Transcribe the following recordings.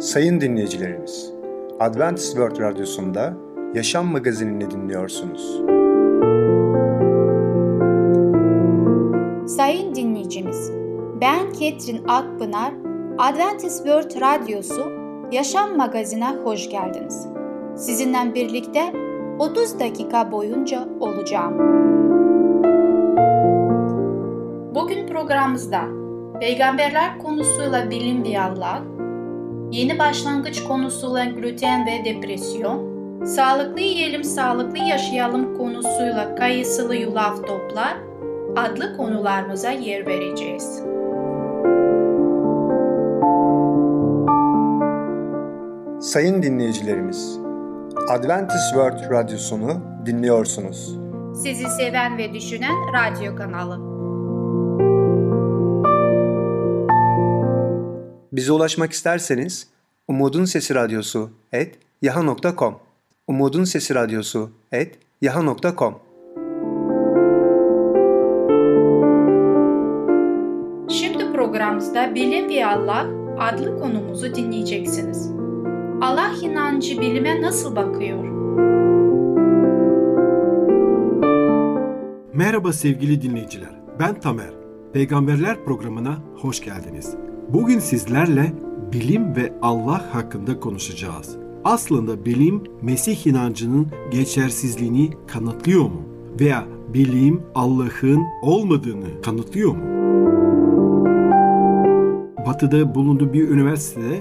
Sayın dinleyicilerimiz, Adventist World Radyosu'nda Yaşam Magazinini dinliyorsunuz. Sayın dinleyicimiz, ben Ketrin Akpınar, Adventist World Radyosu Yaşam Magazinine hoş geldiniz. Sizinle birlikte 30 dakika boyunca olacağım. Bugün programımızda peygamberler konusuyla bilim Allah, yeni başlangıç konusuyla gluten ve depresyon, sağlıklı yiyelim sağlıklı yaşayalım konusuyla kayısılı yulaf toplar adlı konularımıza yer vereceğiz. Sayın dinleyicilerimiz, Adventist World Radyosunu dinliyorsunuz. Sizi seven ve düşünen radyo kanalı. Bize ulaşmak isterseniz Umutun Sesi Radyosu et yaha.com Umutun Sesi Radyosu et yaha.com Şimdi programımızda Bilim ve Allah adlı konumuzu dinleyeceksiniz. Allah inancı bilime nasıl bakıyor? Merhaba sevgili dinleyiciler. Ben Tamer. Peygamberler programına hoş geldiniz. Bugün sizlerle bilim ve Allah hakkında konuşacağız. Aslında bilim Mesih inancının geçersizliğini kanıtlıyor mu? Veya bilim Allah'ın olmadığını kanıtlıyor mu? Batı'da bulunduğu bir üniversitede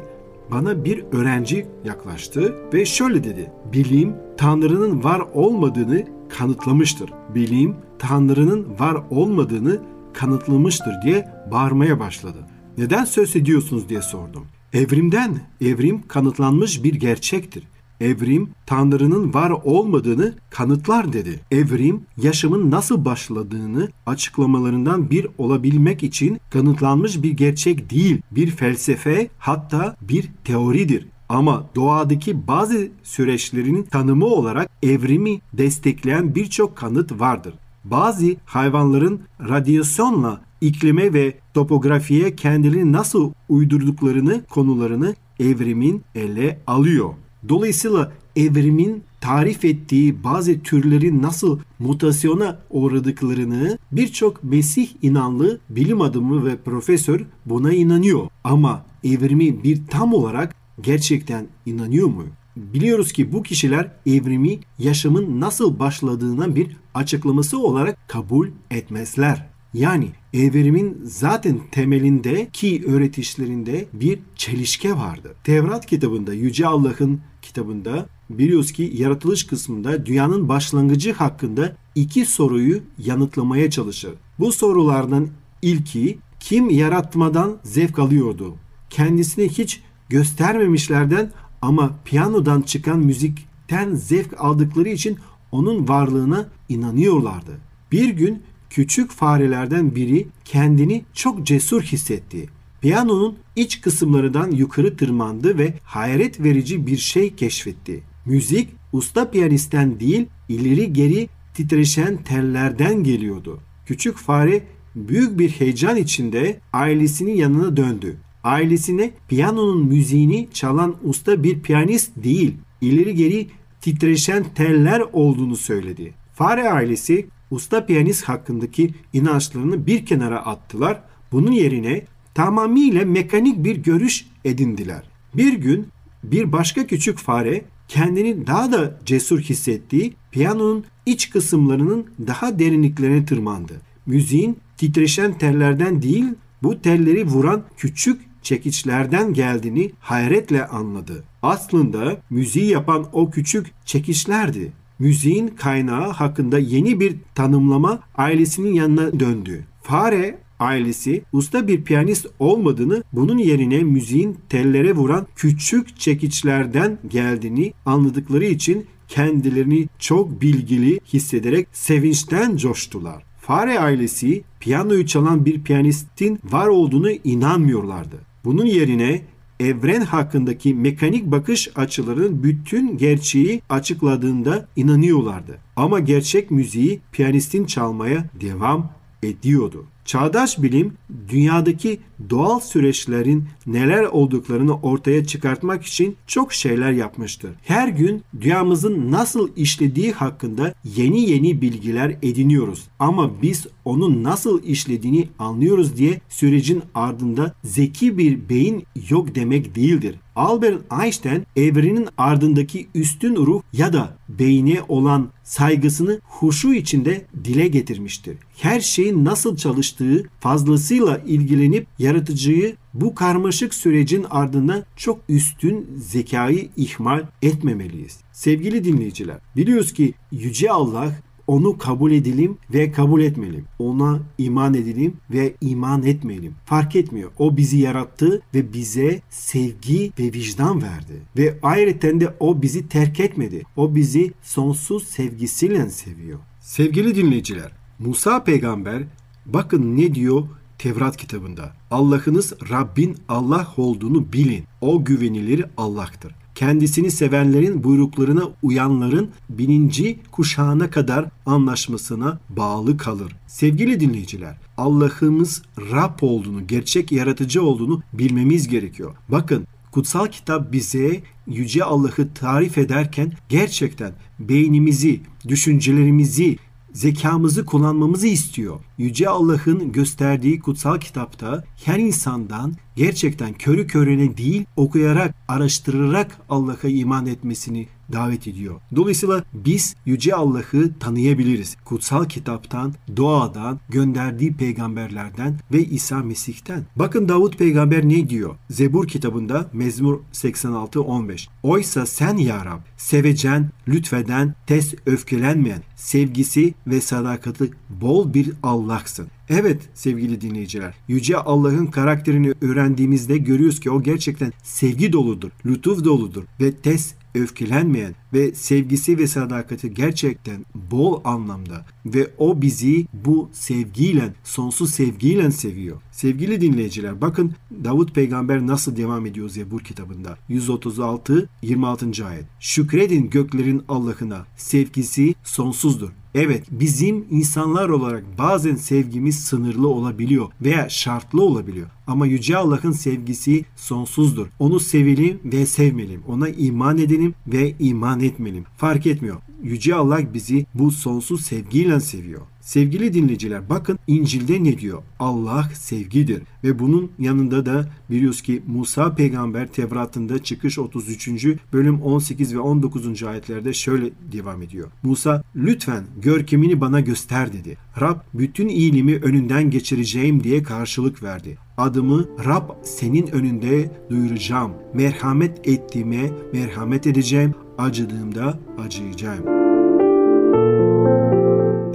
bana bir öğrenci yaklaştı ve şöyle dedi. Bilim Tanrı'nın var olmadığını kanıtlamıştır. Bilim Tanrı'nın var olmadığını kanıtlamıştır diye bağırmaya başladı. Neden söz ediyorsunuz diye sordum. Evrimden, evrim kanıtlanmış bir gerçektir. Evrim Tanrı'nın var olmadığını kanıtlar dedi. Evrim yaşamın nasıl başladığını açıklamalarından bir olabilmek için kanıtlanmış bir gerçek değil, bir felsefe hatta bir teoridir. Ama doğadaki bazı süreçlerin tanımı olarak evrimi destekleyen birçok kanıt vardır. Bazı hayvanların radyasyonla iklime ve topografiye kendilerini nasıl uydurduklarını konularını evrimin ele alıyor. Dolayısıyla evrimin tarif ettiği bazı türlerin nasıl mutasyona uğradıklarını birçok Mesih inanlı bilim adamı ve profesör buna inanıyor. Ama evrimi bir tam olarak gerçekten inanıyor mu? Biliyoruz ki bu kişiler evrimi yaşamın nasıl başladığına bir açıklaması olarak kabul etmezler. Yani evrimin zaten temelinde ki öğretişlerinde bir çelişke vardı. Tevrat kitabında Yüce Allah'ın kitabında biliyoruz ki yaratılış kısmında dünyanın başlangıcı hakkında iki soruyu yanıtlamaya çalışır. Bu sorulardan ilki kim yaratmadan zevk alıyordu? Kendisini hiç göstermemişlerden ama piyanodan çıkan müzikten zevk aldıkları için onun varlığına inanıyorlardı. Bir gün küçük farelerden biri kendini çok cesur hissetti. Piyanonun iç kısımlarından yukarı tırmandı ve hayret verici bir şey keşfetti. Müzik usta piyanistten değil ileri geri titreşen tellerden geliyordu. Küçük fare büyük bir heyecan içinde ailesinin yanına döndü. Ailesine piyanonun müziğini çalan usta bir piyanist değil, ileri geri titreşen teller olduğunu söyledi. Fare ailesi usta piyanist hakkındaki inançlarını bir kenara attılar. Bunun yerine tamamıyla mekanik bir görüş edindiler. Bir gün bir başka küçük fare kendini daha da cesur hissettiği piyanonun iç kısımlarının daha derinliklerine tırmandı. Müziğin titreşen tellerden değil bu telleri vuran küçük çekiçlerden geldiğini hayretle anladı. Aslında müziği yapan o küçük çekiçlerdi. Müziğin kaynağı hakkında yeni bir tanımlama ailesinin yanına döndü. Fare ailesi usta bir piyanist olmadığını bunun yerine müziğin tellere vuran küçük çekiçlerden geldiğini anladıkları için kendilerini çok bilgili hissederek sevinçten coştular. Fare ailesi piyanoyu çalan bir piyanistin var olduğunu inanmıyorlardı. Bunun yerine evren hakkındaki mekanik bakış açılarının bütün gerçeği açıkladığında inanıyorlardı. Ama gerçek müziği piyanistin çalmaya devam ediyordu. Çağdaş bilim dünyadaki doğal süreçlerin neler olduklarını ortaya çıkartmak için çok şeyler yapmıştır. Her gün dünyamızın nasıl işlediği hakkında yeni yeni bilgiler ediniyoruz. Ama biz onun nasıl işlediğini anlıyoruz diye sürecin ardında zeki bir beyin yok demek değildir. Albert Einstein evrenin ardındaki üstün ruh ya da beyne olan saygısını huşu içinde dile getirmiştir. Her şeyin nasıl çalıştığı fazlasıyla ilgilenip yaratıcıyı bu karmaşık sürecin ardından çok üstün zekayı ihmal etmemeliyiz. Sevgili dinleyiciler, biliyoruz ki Yüce Allah onu kabul edelim ve kabul etmeyelim. Ona iman edelim ve iman etmeyelim. Fark etmiyor. O bizi yarattı ve bize sevgi ve vicdan verdi. Ve ayrıca de o bizi terk etmedi. O bizi sonsuz sevgisiyle seviyor. Sevgili dinleyiciler, Musa peygamber bakın ne diyor Tevrat kitabında. Allah'ınız Rabbin Allah olduğunu bilin. O güvenilir Allah'tır kendisini sevenlerin buyruklarına uyanların bininci kuşağına kadar anlaşmasına bağlı kalır. Sevgili dinleyiciler, Allah'ımız Rab olduğunu, gerçek yaratıcı olduğunu bilmemiz gerekiyor. Bakın kutsal kitap bize yüce Allah'ı tarif ederken gerçekten beynimizi, düşüncelerimizi, zekamızı kullanmamızı istiyor. Yüce Allah'ın gösterdiği kutsal kitapta her insandan gerçekten körü körüne değil okuyarak, araştırarak Allah'a iman etmesini davet ediyor. Dolayısıyla biz Yüce Allah'ı tanıyabiliriz. Kutsal kitaptan, doğadan, gönderdiği peygamberlerden ve İsa Mesih'ten. Bakın Davut peygamber ne diyor? Zebur kitabında Mezmur 86-15. Oysa sen ya Rab, sevecen, lütfeden, tez öfkelenmeyen, sevgisi ve sadakati bol bir Allah'sın. Evet sevgili dinleyiciler, Yüce Allah'ın karakterini öğrendiğimizde görüyoruz ki o gerçekten sevgi doludur, lütuf doludur ve tez öfkelenmeyen ve sevgisi ve sadakati gerçekten bol anlamda ve o bizi bu sevgiyle, sonsuz sevgiyle seviyor. Sevgili dinleyiciler bakın Davut peygamber nasıl devam ediyor Zebur kitabında. 136 26. ayet. Şükredin göklerin Allah'ına. Sevgisi sonsuzdur. Evet bizim insanlar olarak bazen sevgimiz sınırlı olabiliyor veya şartlı olabiliyor. Ama Yüce Allah'ın sevgisi sonsuzdur. Onu sevelim ve sevmelim. Ona iman edelim ve iman etmeyelim. Fark etmiyor. Yüce Allah bizi bu sonsuz sevgiyle seviyor. Sevgili dinleyiciler bakın İncil'de ne diyor? Allah sevgidir. Ve bunun yanında da biliyoruz ki Musa peygamber Tevrat'ında çıkış 33. bölüm 18 ve 19. ayetlerde şöyle devam ediyor. Musa lütfen görkemini bana göster dedi. Rab bütün iyiliğimi önünden geçireceğim diye karşılık verdi. Adımı Rab senin önünde duyuracağım. Merhamet ettiğime merhamet edeceğim. Acıdığımda acıyacağım.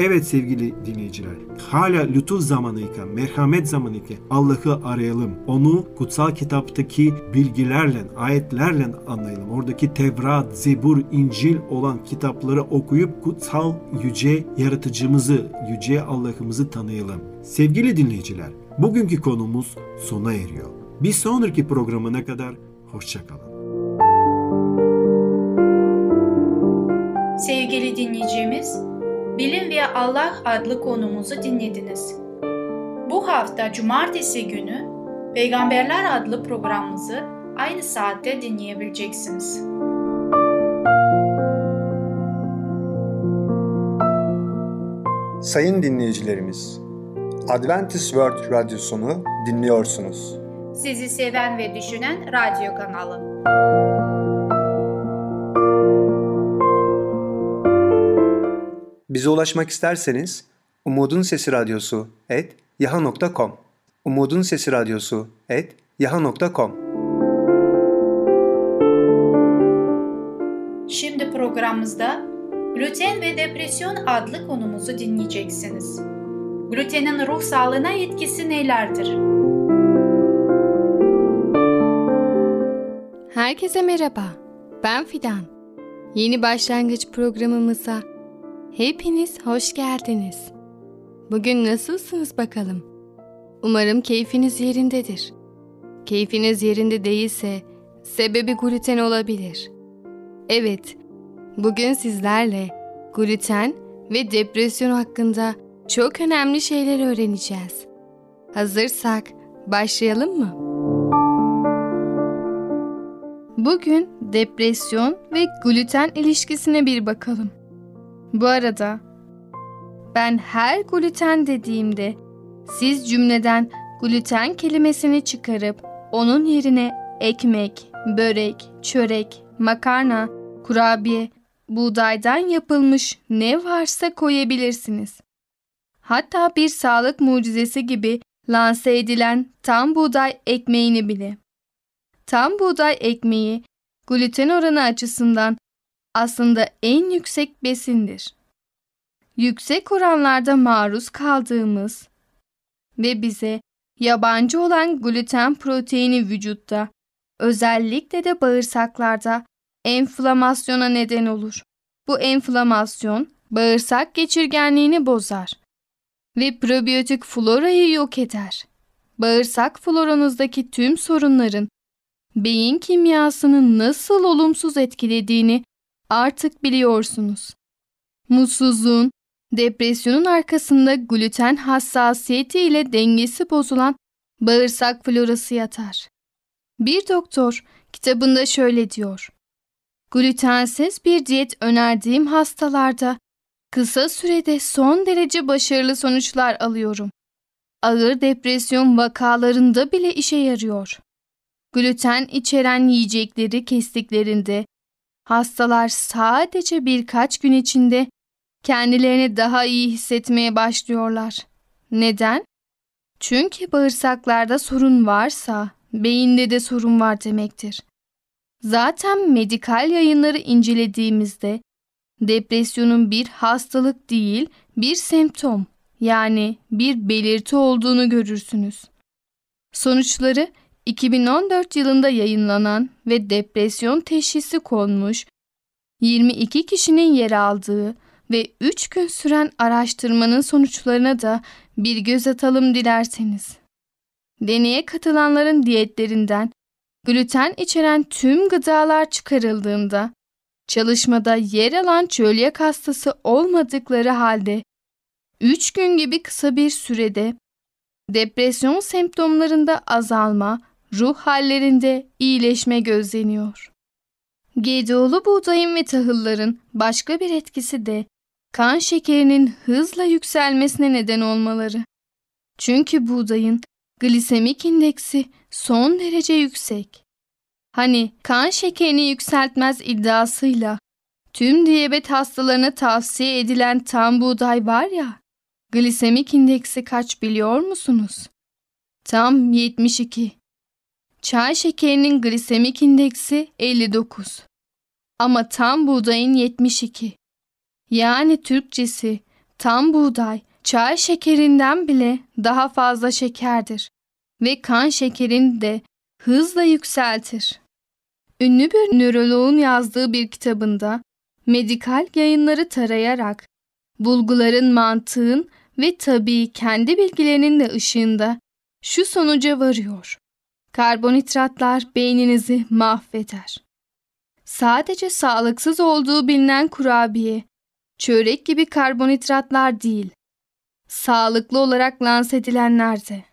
Evet sevgili dinleyiciler, hala lütuf zamanıyken, merhamet zamanıyken Allah'ı arayalım. Onu kutsal kitaptaki bilgilerle, ayetlerle anlayalım. Oradaki Tevrat, Zebur, İncil olan kitapları okuyup kutsal yüce yaratıcımızı, yüce Allah'ımızı tanıyalım. Sevgili dinleyiciler, bugünkü konumuz sona eriyor. Bir sonraki programına kadar hoşçakalın. Sevgili dinleyicimiz, Bilim ve Allah adlı konumuzu dinlediniz. Bu hafta cumartesi günü Peygamberler adlı programımızı aynı saatte dinleyebileceksiniz. Sayın dinleyicilerimiz, Adventist World Radyosunu dinliyorsunuz. Sizi seven ve düşünen radyo kanalı. Bize ulaşmak isterseniz Umutun Sesi Radyosu et yaha.com Umutun Sesi Radyosu et yaha.com Şimdi programımızda gluten ve depresyon adlı konumuzu dinleyeceksiniz. Glutenin ruh sağlığına etkisi nelerdir? Herkese merhaba. Ben Fidan. Yeni başlangıç programımıza hepiniz hoş geldiniz. Bugün nasılsınız bakalım? Umarım keyfiniz yerindedir. Keyfiniz yerinde değilse sebebi gluten olabilir. Evet, bugün sizlerle gluten ve depresyon hakkında çok önemli şeyler öğreneceğiz. Hazırsak başlayalım mı? Bugün depresyon ve gluten ilişkisine bir bakalım. Bu arada ben her gluten dediğimde siz cümleden gluten kelimesini çıkarıp onun yerine ekmek, börek, çörek, makarna, kurabiye, buğdaydan yapılmış ne varsa koyabilirsiniz. Hatta bir sağlık mucizesi gibi lanse edilen tam buğday ekmeğini bile. Tam buğday ekmeği gluten oranı açısından aslında en yüksek besindir. Yüksek oranlarda maruz kaldığımız ve bize yabancı olan gluten proteini vücutta, özellikle de bağırsaklarda enflamasyona neden olur. Bu enflamasyon bağırsak geçirgenliğini bozar ve probiyotik florayı yok eder. Bağırsak floranızdaki tüm sorunların beyin kimyasını nasıl olumsuz etkilediğini artık biliyorsunuz. Mutsuzluğun, depresyonun arkasında gluten hassasiyeti ile dengesi bozulan bağırsak florası yatar. Bir doktor kitabında şöyle diyor. Glutensiz bir diyet önerdiğim hastalarda kısa sürede son derece başarılı sonuçlar alıyorum. Ağır depresyon vakalarında bile işe yarıyor. Gluten içeren yiyecekleri kestiklerinde hastalar sadece birkaç gün içinde kendilerini daha iyi hissetmeye başlıyorlar. Neden? Çünkü bağırsaklarda sorun varsa beyinde de sorun var demektir. Zaten medikal yayınları incelediğimizde depresyonun bir hastalık değil, bir semptom yani bir belirti olduğunu görürsünüz. Sonuçları 2014 yılında yayınlanan ve depresyon teşhisi konmuş 22 kişinin yer aldığı ve 3 gün süren araştırmanın sonuçlarına da bir göz atalım dilerseniz. Deneye katılanların diyetlerinden gluten içeren tüm gıdalar çıkarıldığında çalışmada yer alan çölyak hastası olmadıkları halde 3 gün gibi kısa bir sürede depresyon semptomlarında azalma, ruh hallerinde iyileşme gözleniyor. GDO'lu buğdayın ve tahılların başka bir etkisi de kan şekerinin hızla yükselmesine neden olmaları. Çünkü buğdayın glisemik indeksi son derece yüksek. Hani kan şekerini yükseltmez iddiasıyla tüm diyabet hastalarına tavsiye edilen tam buğday var ya, glisemik indeksi kaç biliyor musunuz? Tam 72. Çay şekerinin glisemik indeksi 59. Ama tam buğdayın 72. Yani Türkçesi tam buğday çay şekerinden bile daha fazla şekerdir ve kan şekerini de hızla yükseltir. Ünlü bir nöroloğun yazdığı bir kitabında medikal yayınları tarayarak bulguların mantığın ve tabii kendi bilgilerinin de ışığında şu sonuca varıyor. Karbonhidratlar beyninizi mahveder. Sadece sağlıksız olduğu bilinen kurabiye, çörek gibi karbonhidratlar değil, sağlıklı olarak lanse edilenler de.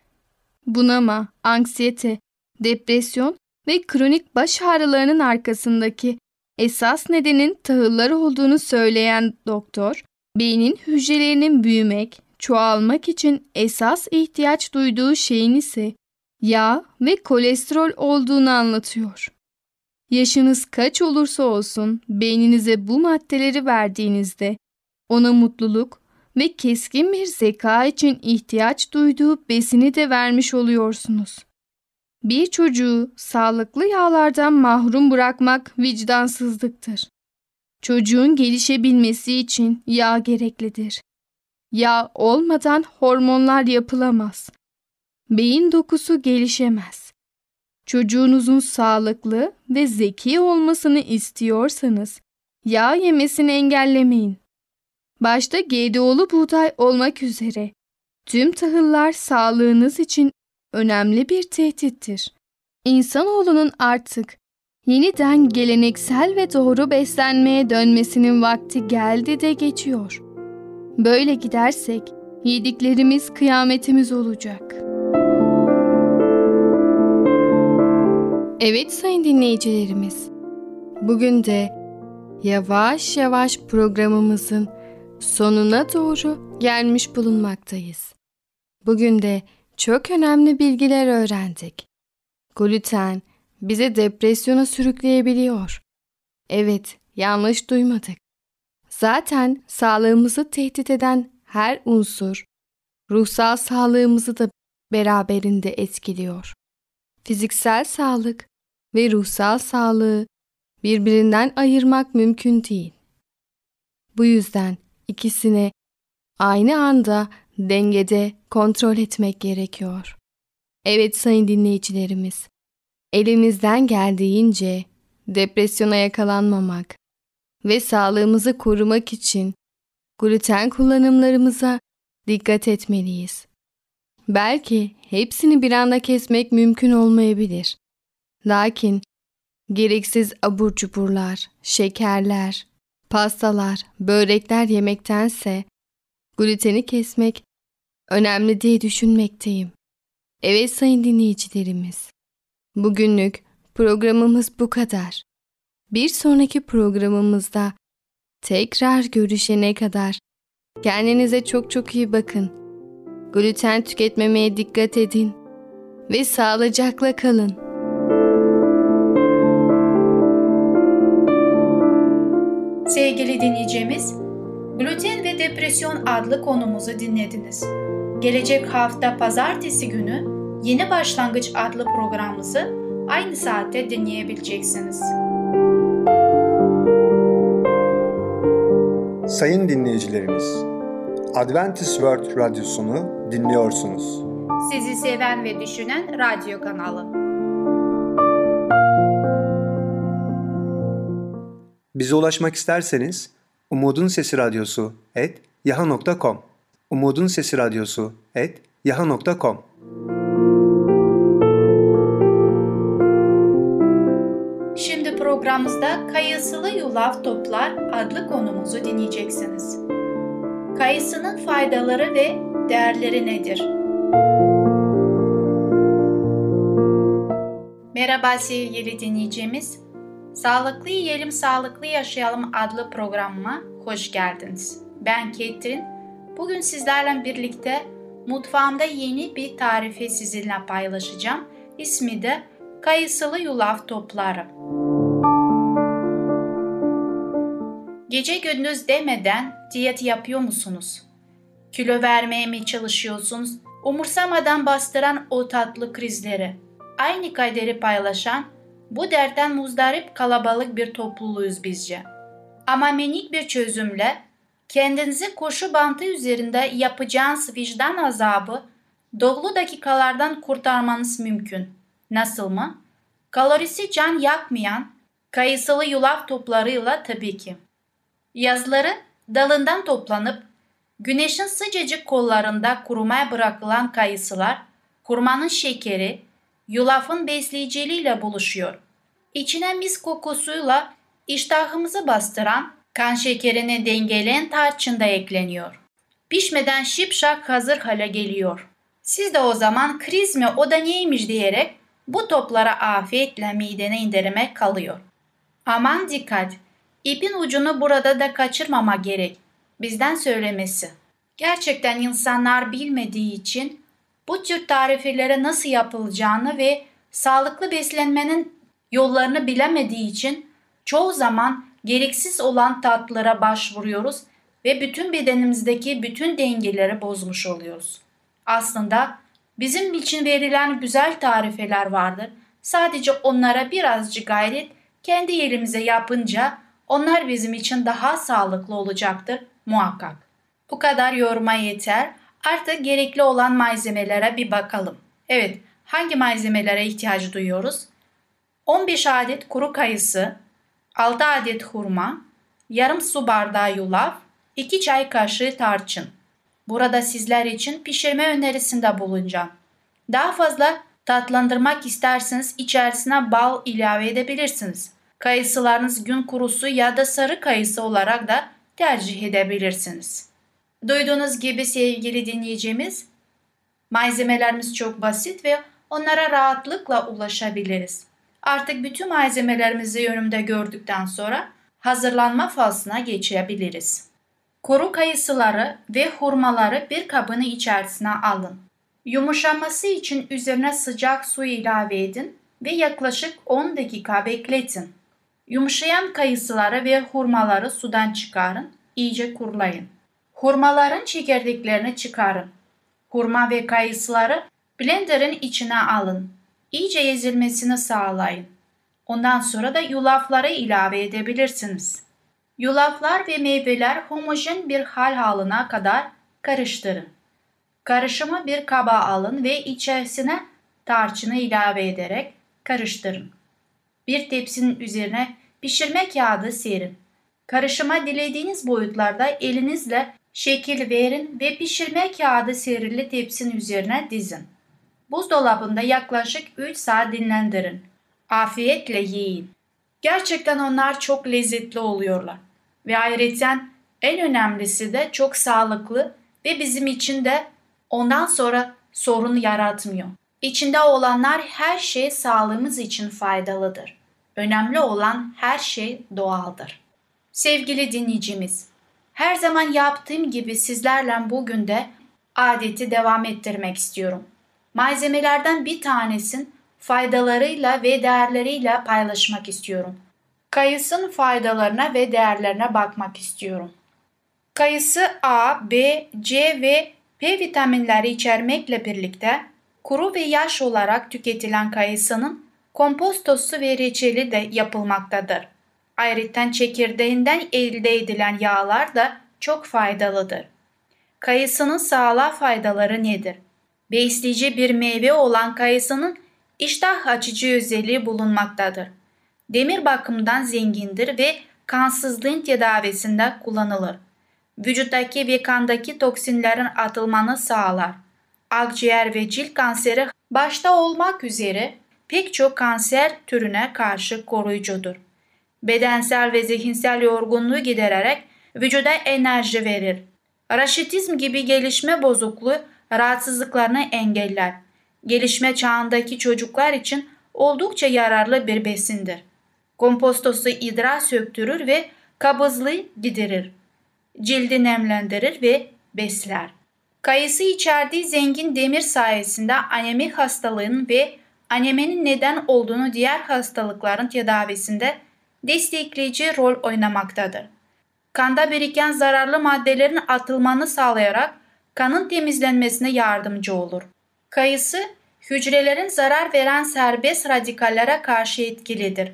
Bunama, anksiyete, depresyon ve kronik baş ağrılarının arkasındaki esas nedenin tahıllar olduğunu söyleyen doktor, beynin hücrelerinin büyümek, çoğalmak için esas ihtiyaç duyduğu şeyin ise yağ ve kolesterol olduğunu anlatıyor. Yaşınız kaç olursa olsun beyninize bu maddeleri verdiğinizde ona mutluluk ve keskin bir zeka için ihtiyaç duyduğu besini de vermiş oluyorsunuz. Bir çocuğu sağlıklı yağlardan mahrum bırakmak vicdansızlıktır. Çocuğun gelişebilmesi için yağ gereklidir. Yağ olmadan hormonlar yapılamaz. Beyin dokusu gelişemez. Çocuğunuzun sağlıklı ve zeki olmasını istiyorsanız yağ yemesini engellemeyin. Başta GDO'lu buğday olmak üzere tüm tahıllar sağlığınız için önemli bir tehdittir. İnsanoğlunun artık yeniden geleneksel ve doğru beslenmeye dönmesinin vakti geldi de geçiyor. Böyle gidersek yediklerimiz kıyametimiz olacak.'' Evet sayın dinleyicilerimiz. Bugün de yavaş yavaş programımızın sonuna doğru gelmiş bulunmaktayız. Bugün de çok önemli bilgiler öğrendik. Gluten bize depresyona sürükleyebiliyor. Evet, yanlış duymadık. Zaten sağlığımızı tehdit eden her unsur ruhsal sağlığımızı da beraberinde etkiliyor. Fiziksel sağlık ve ruhsal sağlığı birbirinden ayırmak mümkün değil. Bu yüzden ikisini aynı anda dengede kontrol etmek gerekiyor. Evet sayın dinleyicilerimiz, elimizden geldiğince depresyona yakalanmamak ve sağlığımızı korumak için gluten kullanımlarımıza dikkat etmeliyiz. Belki hepsini bir anda kesmek mümkün olmayabilir. Lakin gereksiz abur cuburlar, şekerler, pastalar, börekler yemektense gluteni kesmek önemli diye düşünmekteyim. Evet sayın dinleyicilerimiz. Bugünlük programımız bu kadar. Bir sonraki programımızda tekrar görüşene kadar kendinize çok çok iyi bakın. Gluten tüketmemeye dikkat edin ve sağlıcakla kalın. Sevgili dinleyicimiz, gluten ve depresyon adlı konumuzu dinlediniz. Gelecek hafta pazartesi günü Yeni Başlangıç adlı programımızı aynı saatte dinleyebileceksiniz. Sayın dinleyicilerimiz, Adventist World Radyosunu dinliyorsunuz. Sizi seven ve düşünen radyo kanalı. Bize ulaşmak isterseniz Umutun Sesi Radyosu et yaha.com Umutun Sesi Radyosu et yaha.com Şimdi programımızda Kayısılı Yulaf Toplar adlı konumuzu dinleyeceksiniz. Kayısının faydaları ve değerleri nedir? Merhaba sevgili dinleyicimiz. Sağlıklı Yiyelim Sağlıklı Yaşayalım adlı programıma hoş geldiniz. Ben Ketrin. Bugün sizlerle birlikte mutfağımda yeni bir tarifi sizinle paylaşacağım. İsmi de kayısılı yulaf topları. Gece gündüz demeden diyet yapıyor musunuz? Kilo vermeye mi çalışıyorsunuz? Umursamadan bastıran o tatlı krizleri, aynı kaderi paylaşan, bu dertten muzdarip kalabalık bir topluluğuz bizce. Ama minik bir çözümle kendinizi koşu bantı üzerinde yapacağınız vicdan azabı dolu dakikalardan kurtarmanız mümkün. Nasıl mı? Kalorisi can yakmayan kayısılı yulaf toplarıyla tabii ki. Yazları dalından toplanıp güneşin sıcacık kollarında kurumaya bırakılan kayısılar kurmanın şekeri yulafın besleyiciliğiyle buluşuyor. İçine mis kokusuyla iştahımızı bastıran kan şekerini dengeleyen tarçın da ekleniyor. Pişmeden şipşak hazır hale geliyor. Siz de o zaman kriz mi o da neymiş diyerek bu toplara afiyetle midene indirmek kalıyor. Aman dikkat! İpin ucunu burada da kaçırmama gerek. Bizden söylemesi. Gerçekten insanlar bilmediği için bu tür tariflere nasıl yapılacağını ve sağlıklı beslenmenin yollarını bilemediği için çoğu zaman gereksiz olan tatlara başvuruyoruz ve bütün bedenimizdeki bütün dengeleri bozmuş oluyoruz. Aslında bizim için verilen güzel tarifeler vardır. Sadece onlara birazcık gayret kendi elimize yapınca onlar bizim için daha sağlıklı olacaktır muhakkak. Bu kadar yoruma yeter. Artık gerekli olan malzemelere bir bakalım. Evet, hangi malzemelere ihtiyaç duyuyoruz? 15 adet kuru kayısı, 6 adet hurma, yarım su bardağı yulaf, 2 çay kaşığı tarçın. Burada sizler için pişirme önerisinde bulunacağım. Daha fazla tatlandırmak isterseniz içerisine bal ilave edebilirsiniz. Kayısılarınız gün kurusu ya da sarı kayısı olarak da tercih edebilirsiniz. Duyduğunuz gibi sevgili dinleyicimiz, malzemelerimiz çok basit ve onlara rahatlıkla ulaşabiliriz. Artık bütün malzemelerimizi önümde gördükten sonra hazırlanma faslına geçebiliriz. Kuru kayısıları ve hurmaları bir kabın içerisine alın. Yumuşaması için üzerine sıcak su ilave edin ve yaklaşık 10 dakika bekletin. Yumuşayan kayısıları ve hurmaları sudan çıkarın, iyice kurulayın. Hurmaların çekirdeklerini çıkarın. Hurma ve kayısıları blenderın içine alın. İyice ezilmesini sağlayın. Ondan sonra da yulafları ilave edebilirsiniz. Yulaflar ve meyveler homojen bir hal haline kadar karıştırın. Karışımı bir kaba alın ve içerisine tarçını ilave ederek karıştırın. Bir tepsinin üzerine pişirme kağıdı serin. Karışıma dilediğiniz boyutlarda elinizle şekil verin ve pişirme kağıdı serili tepsinin üzerine dizin. Buzdolabında yaklaşık 3 saat dinlendirin. Afiyetle yiyin. Gerçekten onlar çok lezzetli oluyorlar. Ve ayrıca en önemlisi de çok sağlıklı ve bizim için de ondan sonra sorun yaratmıyor. İçinde olanlar her şey sağlığımız için faydalıdır. Önemli olan her şey doğaldır. Sevgili dinleyicimiz, her zaman yaptığım gibi sizlerle bugün de adeti devam ettirmek istiyorum. Malzemelerden bir tanesin faydalarıyla ve değerleriyle paylaşmak istiyorum. Kayısın faydalarına ve değerlerine bakmak istiyorum. Kayısı A, B, C ve P vitaminleri içermekle birlikte kuru ve yaş olarak tüketilen kayısının kompostosu ve reçeli de yapılmaktadır. Ayrıca çekirdeğinden elde edilen yağlar da çok faydalıdır. Kayısının sağlığa faydaları nedir? Besleyici bir meyve olan kayısının iştah açıcı özelliği bulunmaktadır. Demir bakımından zengindir ve kansızlığın tedavisinde kullanılır. Vücuttaki ve kandaki toksinlerin atılmanı sağlar. Akciğer ve cilt kanseri başta olmak üzere pek çok kanser türüne karşı koruyucudur. Bedensel ve zihinsel yorgunluğu gidererek vücuda enerji verir. Raşitizm gibi gelişme bozukluğu rahatsızlıklarını engeller. Gelişme çağındaki çocuklar için oldukça yararlı bir besindir. Kompostosu idrar söktürür ve kabızlığı giderir. Cildi nemlendirir ve besler. Kayısı içerdiği zengin demir sayesinde anemi hastalığının ve anemenin neden olduğunu diğer hastalıkların tedavisinde destekleyici rol oynamaktadır. Kanda biriken zararlı maddelerin atılmanı sağlayarak kanın temizlenmesine yardımcı olur. Kayısı, hücrelerin zarar veren serbest radikallere karşı etkilidir.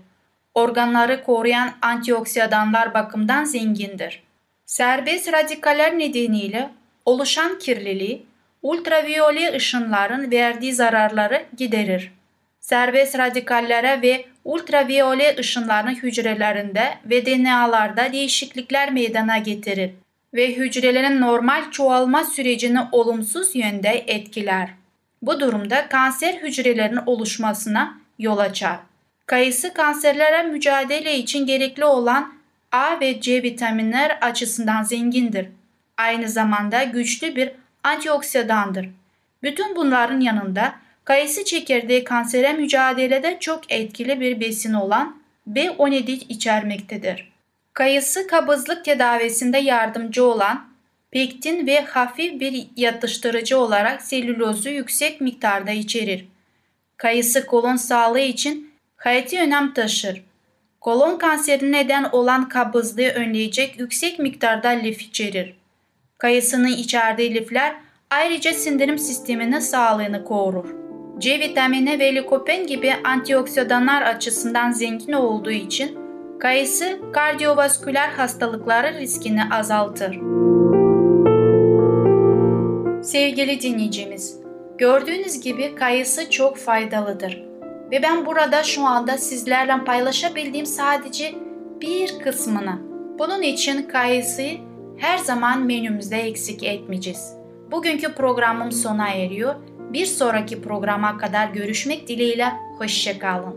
Organları koruyan antioksidanlar bakımından zengindir. Serbest radikaller nedeniyle oluşan kirliliği, ultraviyole ışınların verdiği zararları giderir. Serbest radikallere ve ultraviyole ışınların hücrelerinde ve DNA'larda değişiklikler meydana getirir ve hücrelerin normal çoğalma sürecini olumsuz yönde etkiler. Bu durumda kanser hücrelerinin oluşmasına yol açar. Kayısı kanserlere mücadele için gerekli olan A ve C vitaminler açısından zengindir. Aynı zamanda güçlü bir antioksidandır. Bütün bunların yanında kayısı çekirdeği kansere mücadelede çok etkili bir besin olan B12 içermektedir. Kayısı kabızlık tedavisinde yardımcı olan pektin ve hafif bir yatıştırıcı olarak selülozu yüksek miktarda içerir. Kayısı kolon sağlığı için hayati önem taşır. Kolon kanseri neden olan kabızlığı önleyecek yüksek miktarda lif içerir. Kayısının içerdiği lifler ayrıca sindirim sisteminin sağlığını korur. C vitamini ve likopen gibi antioksidanlar açısından zengin olduğu için kayısı kardiyovasküler hastalıkları riskini azaltır. Sevgili dinleyicimiz, gördüğünüz gibi kayısı çok faydalıdır. Ve ben burada şu anda sizlerle paylaşabildiğim sadece bir kısmını. Bunun için kayısıyı her zaman menümüzde eksik etmeyeceğiz. Bugünkü programım sona eriyor. Bir sonraki programa kadar görüşmek dileğiyle hoşçakalın.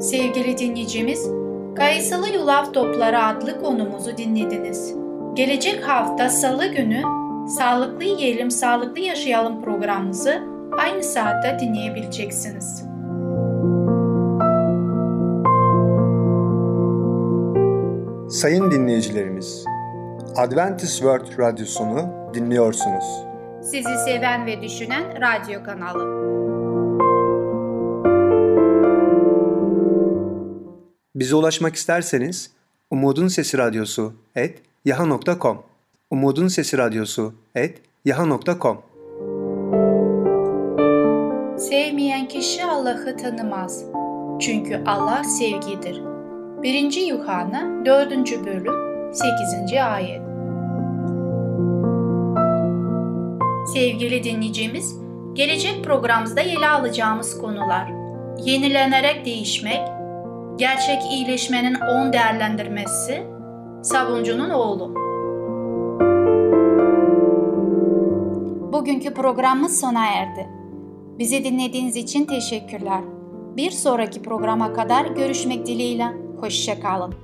Sevgili dinleyicimiz, Kayısılı Yulaf Topları adlı konumuzu dinlediniz. Gelecek hafta Salı günü Sağlıklı Yiyelim, Sağlıklı Yaşayalım programımızı aynı saatte dinleyebileceksiniz. Sayın dinleyicilerimiz, Adventist World Radyosunu dinliyorsunuz. Sizi seven ve düşünen radyo kanalı. Bize ulaşmak isterseniz Umutun Sesi Radyosu et yaha.com Umutun Sesi Radyosu et yaha.com Sevmeyen kişi Allah'ı tanımaz. Çünkü Allah sevgidir. 1. Yuhanna 4. bölüm 8. ayet. Sevgili dinleyicimiz, gelecek programımızda ele alacağımız konular yenilenerek değişmek, gerçek iyileşmenin on değerlendirmesi, sabuncunun oğlu. Bugünkü programımız sona erdi. Bizi dinlediğiniz için teşekkürler. Bir sonraki programa kadar görüşmek dileğiyle. Hoşçakalın.